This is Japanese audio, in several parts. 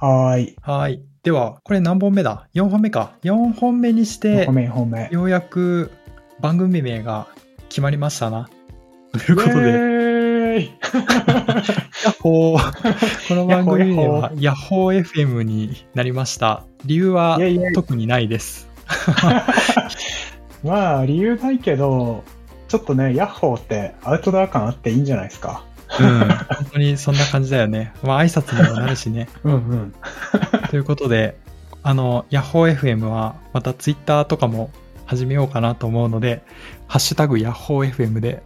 はーい。はい。では、これ何本目だ ?4 本目か。4本目にして4本、目、4本目。ようやく番組名が決まりましたな。ということで、イエーイ ヤッホーこの番組名はヤッホー FM になりました。理由は特にないです。まあ、理由ないけど、ちょっとね、ヤッホーってアウトドア感あっていいんじゃないですか。うん。本当にそんな感じだよね。まあ挨拶にもなるしね。うんうん。ということで、あの、ヤッホー FM はまたツイッターとかも始めようかなと思うので、ハッシュタグヤッホー FM で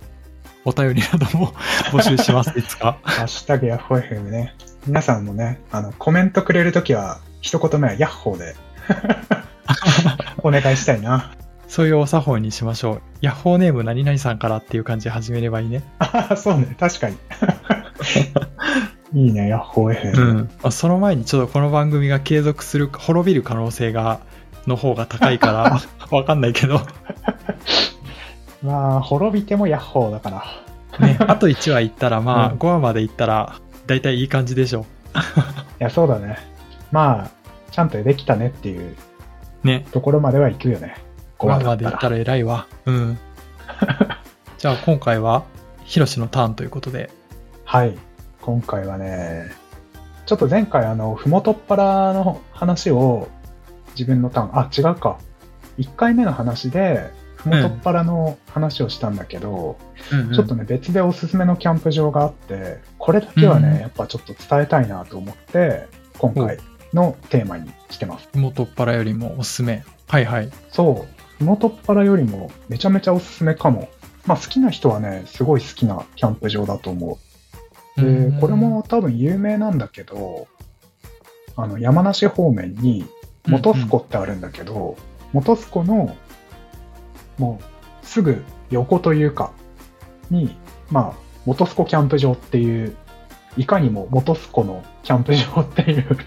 お便りなども 募集します。いつか。ハッシュタグヤッホー FM ね。皆さんもね、あの、コメントくれるときは、一言目はヤッホーで お願いしたいな。そういうお作法にしましょう。ヤッホーネーム何々さんからっていう感じで始めればいいね。あ そうね、確かに。いいね、ヤッホー FM。うん。まあその前にちょっとこの番組が継続する、滅びる可能性が、の方が高いから、わかんないけど、まあ、滅びてもヤッホーだから。ね、あと1話行ったら、まあ、うん5話まで行ったら、だいたいいい感じでしょいや、そうだね。まあ、ちゃんとできたねっていうう。ね。ところまでは行くよね。5話まで行ったら偉いわ。うん。じゃあ今回は、ヒロシのターンということで。はい。今回はね、ちょっと前回あの、ふもとっぱらの話を自分のターン、あ、違うか。1回目の話で、ふもとっぱらの話をしたんだけど、うんうんちょっとね、別でおすすめのキャンプ場があって、これだけはね、うんやっぱちょっと伝えたいなと思って、今回のテーマにしてます。元っ腹よりもおすすめ。はいはい。そう、ふもとっぱらよりもめちゃめちゃおすすめかも。まあ好きな人はね、すごい好きなキャンプ場だと思う。でうん、これも多分有名なんだけど、あの、山梨方面に本栖湖ってあるんだけど、本栖湖の、もう、すぐ横というか、に、まあ、本栖湖キャンプ場っていう、いかにも本栖湖のキャンプ場っていう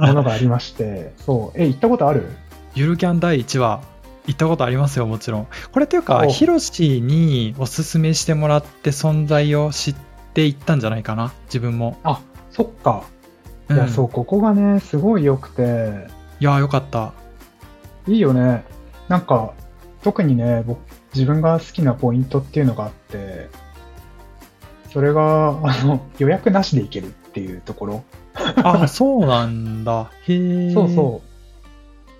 ものがありまして、そう、え、行ったことある？ゆるキャン第1話、行ったことありますよ、もちろん。これっていうか、おヒロシにおすすめしてもらって存在を知っていったんじゃないかな、自分も。あ、そっか。いうんや、そう、ここがね、すごい良くて、いやー、よかった。いいよね。なんか、特にね、僕、自分が好きなポイントっていうのがあって、それが、あの、予約なしで行けるっていうところ。あ、そうなんだ。へえ。そうそ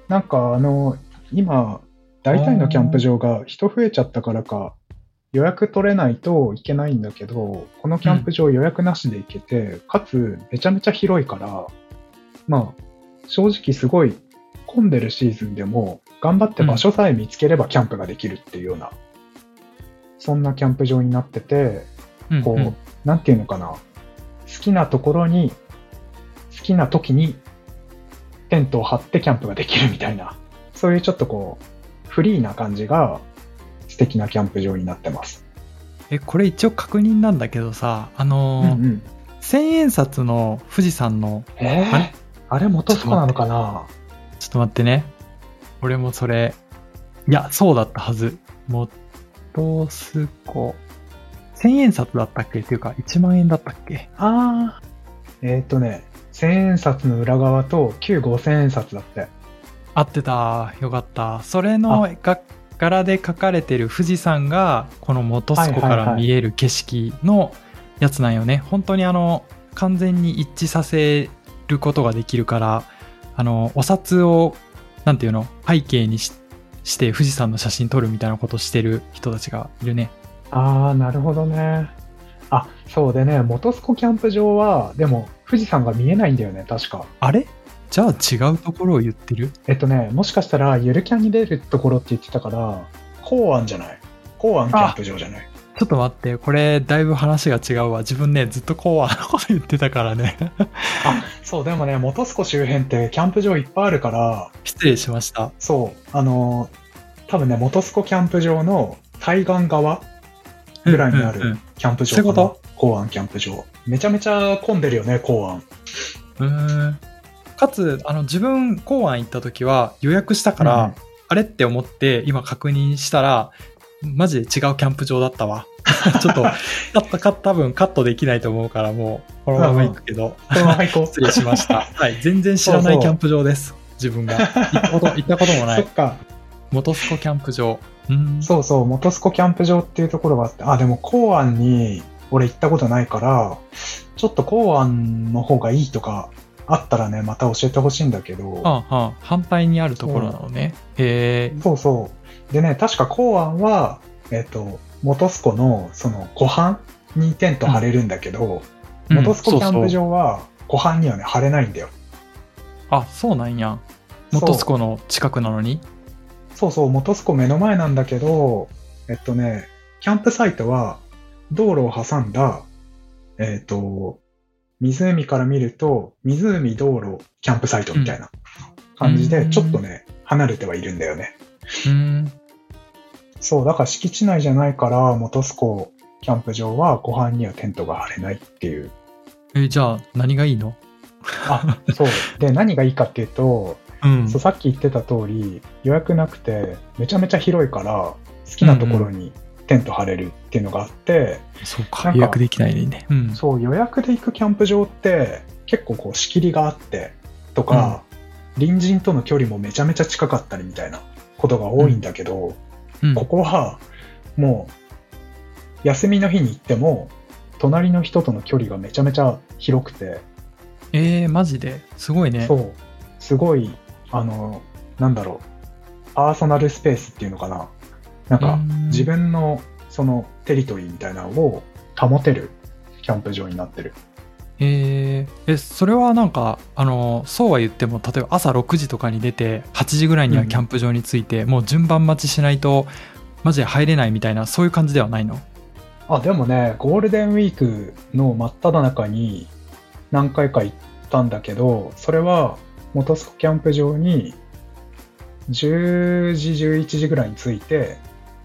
う。なんか、あの、今、大体のキャンプ場が人増えちゃったからか、予約取れないといけないんだけど、このキャンプ場予約なしで行けて、かつ、めちゃめちゃ広いから、まあ、正直すごい混んでるシーズンでも、頑張って場所さえ見つければキャンプができるっていうような、そんなキャンプ場になってて、うんこう、うん。なんていうのかな、好きなところに、好きな時に、テントを張ってキャンプができるみたいな、そういうちょっとこう、フリーな感じが素敵なキャンプ場になってます。え、これ一応確認なんだけどさ、あのーうんうん。千円札の富士山の、えー？あれ？あれ元栖湖なのかな？ちょっと待ってね。俺もそれ、いや、そうだったはず。元栖湖。千円札だったっけ？っていうか、1万円だったっけ？ああ。えっ、とね、千円札の裏側と旧五千円札だって。合ってた。よかった。それのが柄で描かれてる富士山が、この元栖湖から見える景色のやつなんよね。本当にあの、完全に一致させることができるから、あの、お札を、なんていうの、背景にしして富士山の写真撮るみたいなことしてる人たちがいるね。ああ、なるほどね。あ、そうでね、元栖湖キャンプ場は、でも富士山が見えないんだよね、確か。あれ？じゃあ違うところを言ってる？えっとね、もしかしたらゆるキャンに出るところって言ってたから、公安じゃない公安キャンプ場じゃないちょっと待って、これだいぶ話が違うわ。自分ね、ずっとこうあのこと言ってたからね。あ、そう、でもね、元栖湖周辺ってキャンプ場いっぱいあるから、失礼しました。そう、あのー多分ね、元栖湖キャンプ場の対岸側ぐらいにあるうんうんうんキャンプ場そういうこ公安キャンプ場。めちゃめちゃ混んでるよね、公安。うーんかつ、あの、自分、公安行った時は予約したから、うんあれって思って今確認したら、マジで違うキャンプ場だったわ。ちょっと、多分カットできないと思うから、もう、このまま行くけど。このまま行こう。失礼しました。はい。全然知らないキャンプ場です。自分が。行ったこと、行ったこともない。そっか。元栖湖キャンプ場。うん。そうそう、元栖湖キャンプ場っていうところがあって、あ、でも公安に俺行ったことないから、ちょっと公安の方がいいとかあったらね、また教えてほしいんだけど、はあはあ、反対にあるところなのね。へえ。そうそう。でね、確か公安は、えっ、と、元栖湖のその湖畔にテント張れるんだけど、うん元栖湖キャンプ場は湖畔にはね、張れないんだよ。あ、そうなんや。そう元栖湖の近くなのに？そうそう、元栖湖目の前なんだけど、えっとね、キャンプサイトは道路を挟んだ、えっと、湖から見ると、湖道路キャンプサイトみたいな感じで、うんちょっとね、離れてはいるんだよね。うん。そう、だから敷地内じゃないから、元栖湖キャンプ場は湖畔にはテントが張れないっていう。え、じゃあ何がいいの？あ、そう。で、何がいいかっていうと、うん。そうさっき言ってた通り、予約なくて、めちゃめちゃ広いから、好きなところにテント張れるっていうのがあって、そうか。予約できないね。うん。そう、予約で行くキャンプ場って、結構こう仕切りがあって、とか、隣人との距離もめちゃめちゃ近かったりみたいなことが多いんだけど、うんここは、もう、休みの日に行っても、隣の人との距離がめちゃめちゃ広くて、えー、マジで？すごいね。そう、すごい、あの、なんだろう、パーソナルスペースっていうのかな。なんか、うん。自分のそのテリトリーみたいなのを保てるキャンプ場になってる。えー、え、それはなんか、あの、そうは言っても、例えば朝6時とかに出て、8時ぐらいにはキャンプ場に着いて、もう順番待ちしないと、マジで入れないみたいな、そういう感じではないの？あ、でもね、ゴールデンウィークの真っ只中に何回か行ったんだけど、それは元栖湖キャンプ場に10時、11時ぐらいに着いて、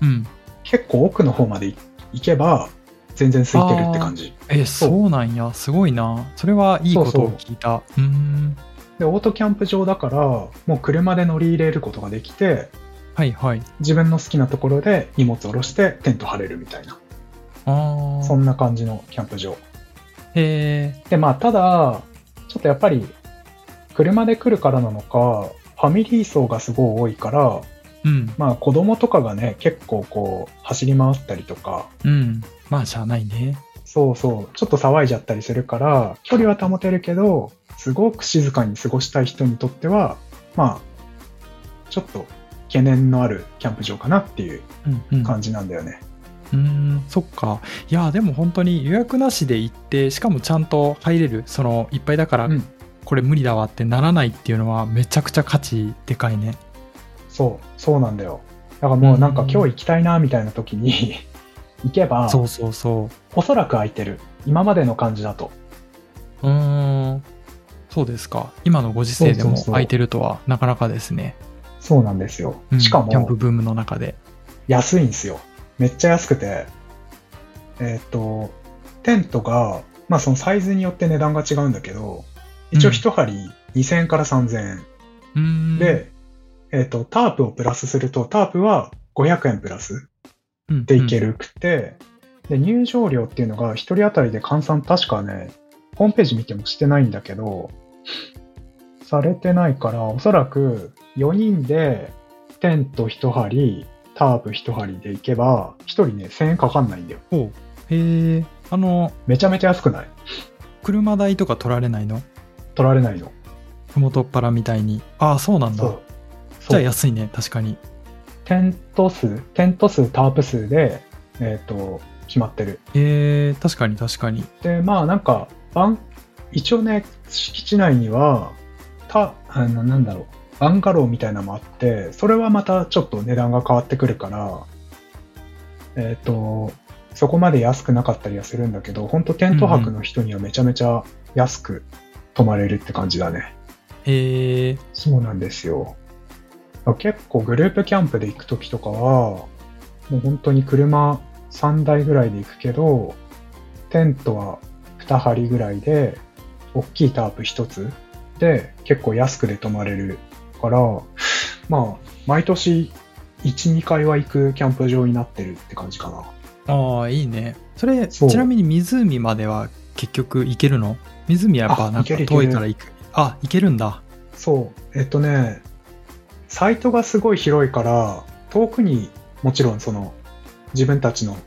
うん。結構奥の方まで行けば全然空いてるって感じ。え、そうそうなんや。すごいな。それはいいことを聞いた。うーん。で、オートキャンプ場だから、もう車で乗り入れることができて、はいはい。自分の好きなところで荷物下ろしてテント張れるみたいな、ああ。そんな感じのキャンプ場。へえ。で、まあ、ただ、ちょっとやっぱり、車で来るからなのか、ファミリー層がすごい多いから、うん。まあ、子供とかがね、結構こう、走り回ったりとか、うん。まあ、しゃあないね。そうそう、ちょっと騒いじゃったりするから、距離は保てるけど、すごく静かに過ごしたい人にとっては、まあ、ちょっと懸念のあるキャンプ場かなっていううんうん。感じなんだよね。うーん、そっか。いや、でも本当に予約なしで行って、しかもちゃんと入れる、その、いっぱいだから、うんこれ無理だわってならないっていうのは、めちゃくちゃ価値でかいね。そう、そうなんだよ。だからもうなんかうん今日行きたいなみたいな時に 行けば、そうそうそおそらく空いてる。今までの感じだと。う。うーん。そうですか。今のご時世でも空いてるとは、なかなかですね。そうなんですよ。うんしかキャンプも、ブームの中で。安いんですよ。めっちゃ安くて、えっ、と、テントが、まあそのサイズによって値段が違うんだけど、一応一針2000円から3000円。うーん。で、えっ、と、タープをプラスすると、タープは500円プラスうん、でいけるくて、で、入場料っていうのが一人当たりで換算確かね、ホームページ見てもしてないんだけど、されてないから、おそらく4人でテント1針、タープ1針で行けば、1人ね、1000円かかんないんだよ。うん。ほうへえ。あの、めちゃめちゃ安くない？車代とか取られないの？取られないの。ふもとっぱらみたいに。ああ、そうなんだ。そう。じゃあ安いね、確かに。テント数、テント数、タープ数で、えっ、と、決まってる。えー、確かに確かに。で、まあなんか、バン、一応ね、敷地内には、た、あの、なんだろう、バンガローみたいなのもあって、それはまたちょっと値段が変わってくるから、えっ、と、そこまで安くなかったりはするんだけど、本当テント泊の人にはめちゃめちゃ安く泊まれるって感じだね。えー、そうなんですよ。結構グループキャンプで行くときとかは、もう本当に車3台ぐらいで行くけど、テントは2張ぐらいで、大きいタープ1つで結構安くで泊まれるから、まあ、毎年1、2回は行くキャンプ場になってるって感じかな。ああ、いいね。それ、そうちなみに湖までは結局行けるの？湖はやっぱなんか遠いから行く。あ、行けるんだ。そう。えっとね、サイトがすごい広いから、遠くにもちろんその自分たちの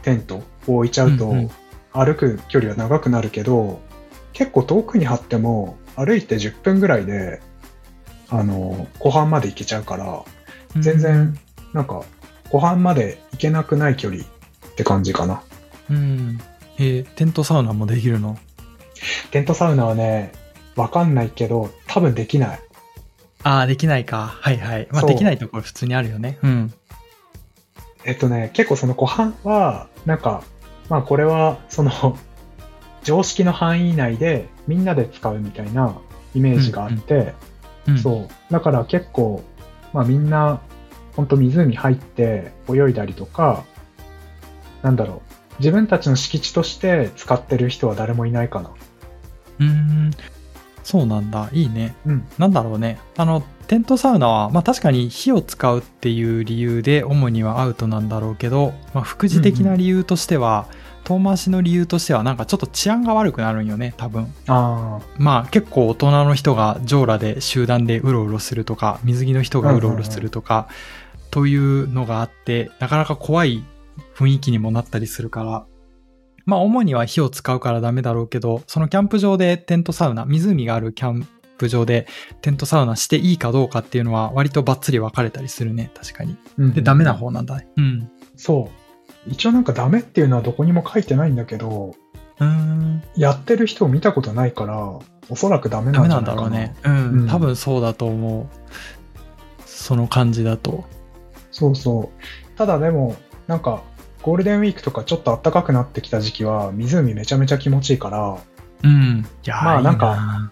テントを置いちゃうと、歩く距離は長くなるけど、結構遠くに張っても歩いて10分ぐらいで、あの、湖畔まで行けちゃうから、全然、なんか、湖畔まで行けなくない距離って感じかな。うん。えー、テントサウナもできるの？テントサウナはね、わかんないけど、多分できない。ああ、できないか。はいはい。まあ、できないところ普通にあるよね。うん。えっとね、結構その湖畔は、なんか、まあこれは、その、常識の範囲内でみんなで使うみたいなイメージがあって、うんうん、そう。だから結構、まあみんな、ほんと湖入って泳いだりとか、なんだろう、自分たちの敷地として使ってる人は誰もいないかな。うん、そうなんだ。いいね。うん。なんだろうね。あの、テントサウナは、まあ確かに火を使うっていう理由で主にはアウトなんだろうけど、まあ副次的な理由としては、うんうん、遠回しの理由としてはなんかちょっと治安が悪くなるんよね、多分。あまあ結構大人の人が上裸で集団でうろうろするとか、水着の人がうろうろするとか、というのがあって、なかなか怖い雰囲気にもなったりするから、まあ主には火を使うからダメだろうけど、そのキャンプ場でテントサウナ、湖があるキャンプ場でテントサウナしていいかどうかっていうのは割とバッツリ分かれたりするね、確かに。うん、で、ダメな方なんだね。うん。そう。一応なんかダメっていうのはどこにも書いてないんだけど、うん。やってる人を見たことないから、おそらくダメなんじゃないかな。ダメなんだろうね。うん。うん、多分そうだと思う。その感じだと。そうそう。ただでも、なんか、ゴールデンウィークとかちょっと暖かくなってきた時期は湖めちゃめちゃ気持ちいいから、うん。まあなんか、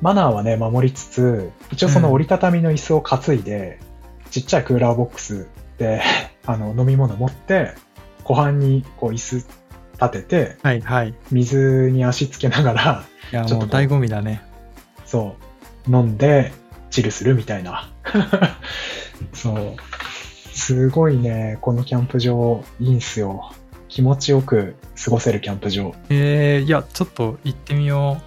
マナーはね、守りつつ、一応その折りたたみの椅子を担いで、うん、ちっちゃいクーラーボックスで、あの、飲み物持って、湖畔にこう椅子立てて、はいはい。水に足つけながら、いや、もう醍醐味だね。そう。飲んで、チルするみたいな。そう。すごいね、このキャンプ場、いいんすよ。気持ちよく過ごせるキャンプ場。えー、いや、ちょっと行ってみよ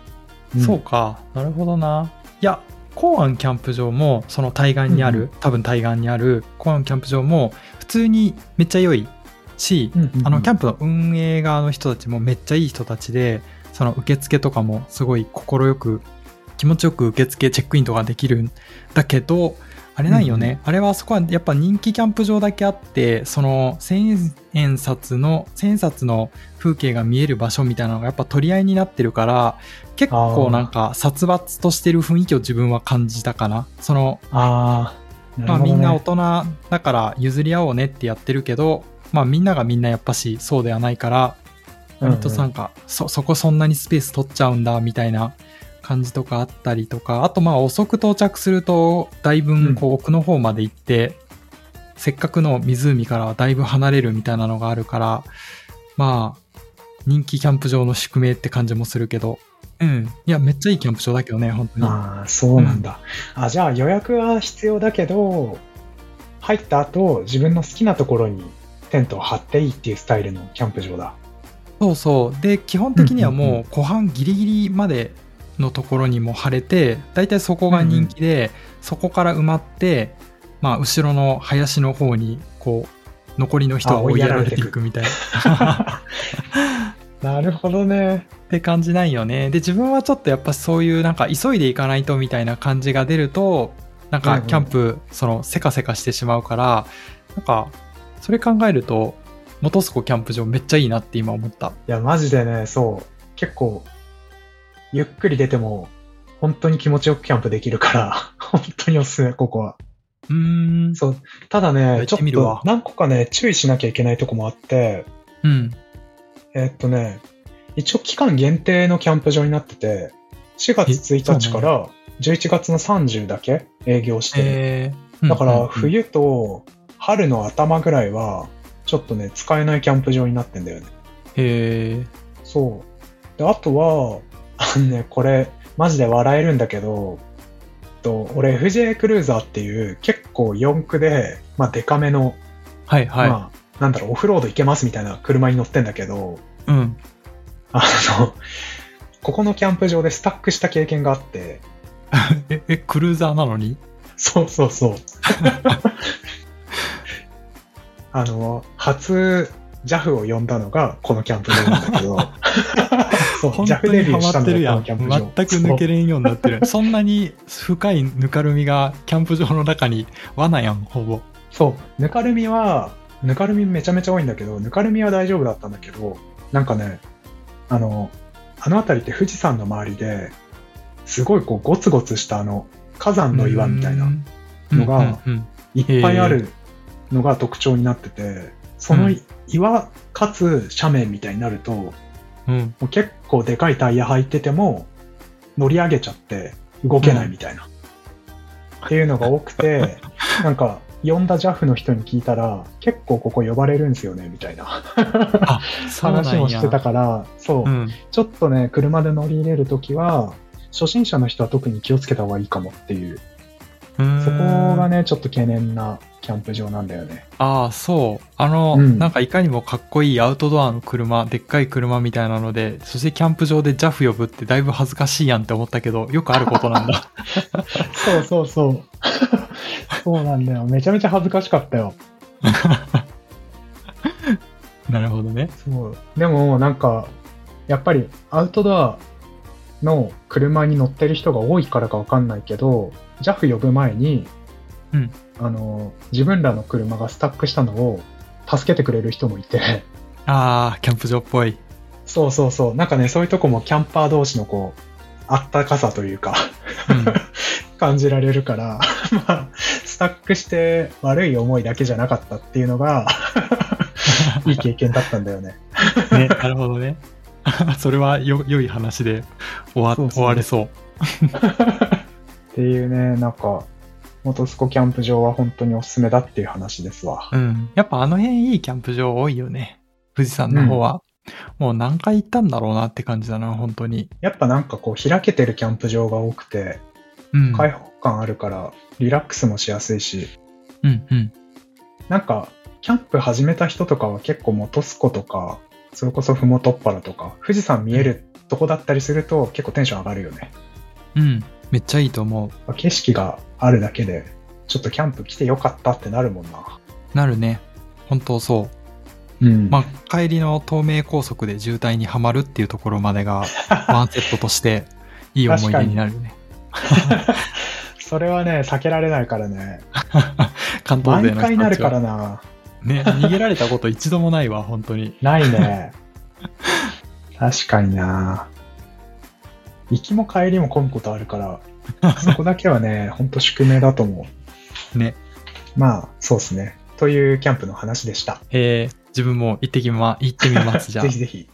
う。うん、そうか、なるほどな。いや、公安キャンプ場も、その対岸にある、うん、多分対岸にある公安キャンプ場も、普通にめっちゃ良いし、うんうんうん、あの、キャンプの運営側の人たちもめっちゃいい人たちで、その受付とかもすごい快く、気持ちよく受付チェックインとかできるんだけど、あれなんよね、うん、あれはそこはやっぱ人気キャンプ場だけあって、その千円札の、千円札の風景が見える場所みたいなのがやっぱ取り合いになってるから、結構なんか殺伐としてる雰囲気を自分は感じたかな。その、あね、まあみんな大人だから譲り合おうねってやってるけど、まあみんながみんなやっぱしそうではないから、割となんか、そ、そこそんなにスペース取っちゃうんだみたいな感じとかあったりとか、あとまあ遅く到着すると、だいぶこう奥の方まで行って、うん、せっかくの湖からはだいぶ離れるみたいなのがあるから、まあ、人気キャンプ場の宿命って感じもするけど、うん。いや、めっちゃいいキャンプ場だけどね、本当に。ああ、そうなんだ。うん、あ、じゃあ予約は必要だけど、入った後、自分の好きなところにテントを張っていいっていうスタイルのキャンプ場だ。そうそう。で、基本的にはもう、湖畔ギリギリまでのところにも晴れて大体そこが人気で、うん、そこから埋まって、まあ、後ろの林の方にこう残りの人は追いやられていくみたいな。なるほどね。って感じないよね。で自分はちょっとやっぱそういうなんか急いでいかないとみたいな感じが出るとなんかキャンプ、そのせかせかしてしまうからなんかそれ考えると元栖湖キャンプ場めっちゃいいなって今思った。いやマジでねそう結構ゆっくり出ても、本当に気持ちよくキャンプできるから、本当におすすめ、ここは。うん。そう。ただね、ちょっと何個かね、注意しなきゃいけないとこもあって、うん。えっとね、一応期間限定のキャンプ場になってて、4月1日から11月の30だけ営業してる。だから冬と春の頭ぐらいは、ちょっとね、使えないキャンプ場になってんだよね。へえ。そう。で、あとは、あのね、これ、マジで笑えるんだけど、と俺 FJ クルーザーっていう結構四駆で、まあデカめの、はいはい。まあ、なんだろう、オフロード行けますみたいな車に乗ってんだけど、うん。あの、ここのキャンプ場でスタックした経験があって、え、え、クルーザーなのに？そうそうそう。あの、初 JAF を呼んだのがこのキャンプ場なんだけど、本当にハマってるやん。全く抜けれんようになってる。そんなに深いぬかるみがキャンプ場の中に罠やん、ほぼ。そう、ぬかるみは、ぬかるみめちゃめちゃ多いんだけど、ぬかるみは大丈夫だったんだけど、なんかね、あの、あの辺りって富士山の周りで、すごいこうゴツゴツしたあの火山の岩みたいなのがいっぱいあるのが特徴になってて、そのうん岩かつ斜面みたいになると、もうん。うんう結構でかいタイヤ履いてても乗り上げちゃって動けないみたいな。っていうのが多くて、なんか呼んだ JAF の人に聞いたら、結構ここ呼ばれるんですよねみたいな。話もしてたから、そう、うん。ちょっとね、車で乗り入れるときは、初心者の人は特に気をつけた方がいいかもっていう、そこがね、ちょっと懸念なキャンプ場なんだよね。ああ、そう。あの、うんなんかいかにもかっこいいアウトドアの車、でっかい車みたいなので、そしてキャンプ場で JAF 呼ぶってだいぶ恥ずかしいやんって思ったけど、よくあることなんだ。そうそうそう。そうなんだよ。めちゃめちゃ恥ずかしかったよ。なるほどね。そう。でも、なんか、やっぱりアウトドアの車に乗ってる人が多いからかわかんないけど、JAF 呼ぶ前に、うんあの、自分らの車がスタックしたのを助けてくれる人もいて、ああ、キャンプ場っぽい。そうそうそう。なんかね、そういうとこもキャンパー同士のこう、あったかさというか、うん。感じられるから、まあ、スタックして悪い思いだけじゃなかったっていうのが、いい経験だったんだよね。ね、なるほどね。それはよ良い話で終わそうそう終われそう。っていうね、なんか、元栖湖キャンプ場は本当におすすめだっていう話ですわ。うん。やっぱあの辺いいキャンプ場多いよね。富士山の方は。もう何回行ったんだろうなって感じだな、本当に。やっぱなんかこう開けてるキャンプ場が多くて、うん。開放感あるからリラックスもしやすいし、うんうん。なんか、キャンプ始めた人とかは結構元栖湖とか、それこそふもとっぱらとか、富士山見えるとこだったりすると結構テンション上がるよね。うん。めっちゃいいと思う。景色があるだけで、ちょっとキャンプ来てよかったってなるもんな。なるね。本当そう。うんまあ、帰りの東名高速で渋滞にはまるっていうところまでが、ワンセットとして、いい思い出になるよね。それはね、避けられないからね。関東勢の人たちは。からな。ね、逃げられたこと一度もないわ、本当に。ないね。確かにな。行きも帰りも混むことあるから、そこだけはね、ほんと宿命だと思ね。う。まあ、そうですね。というキャンプの話でした。えー、自分も行ってきま、行ってみます、じゃあ ぜひ。ぜひ。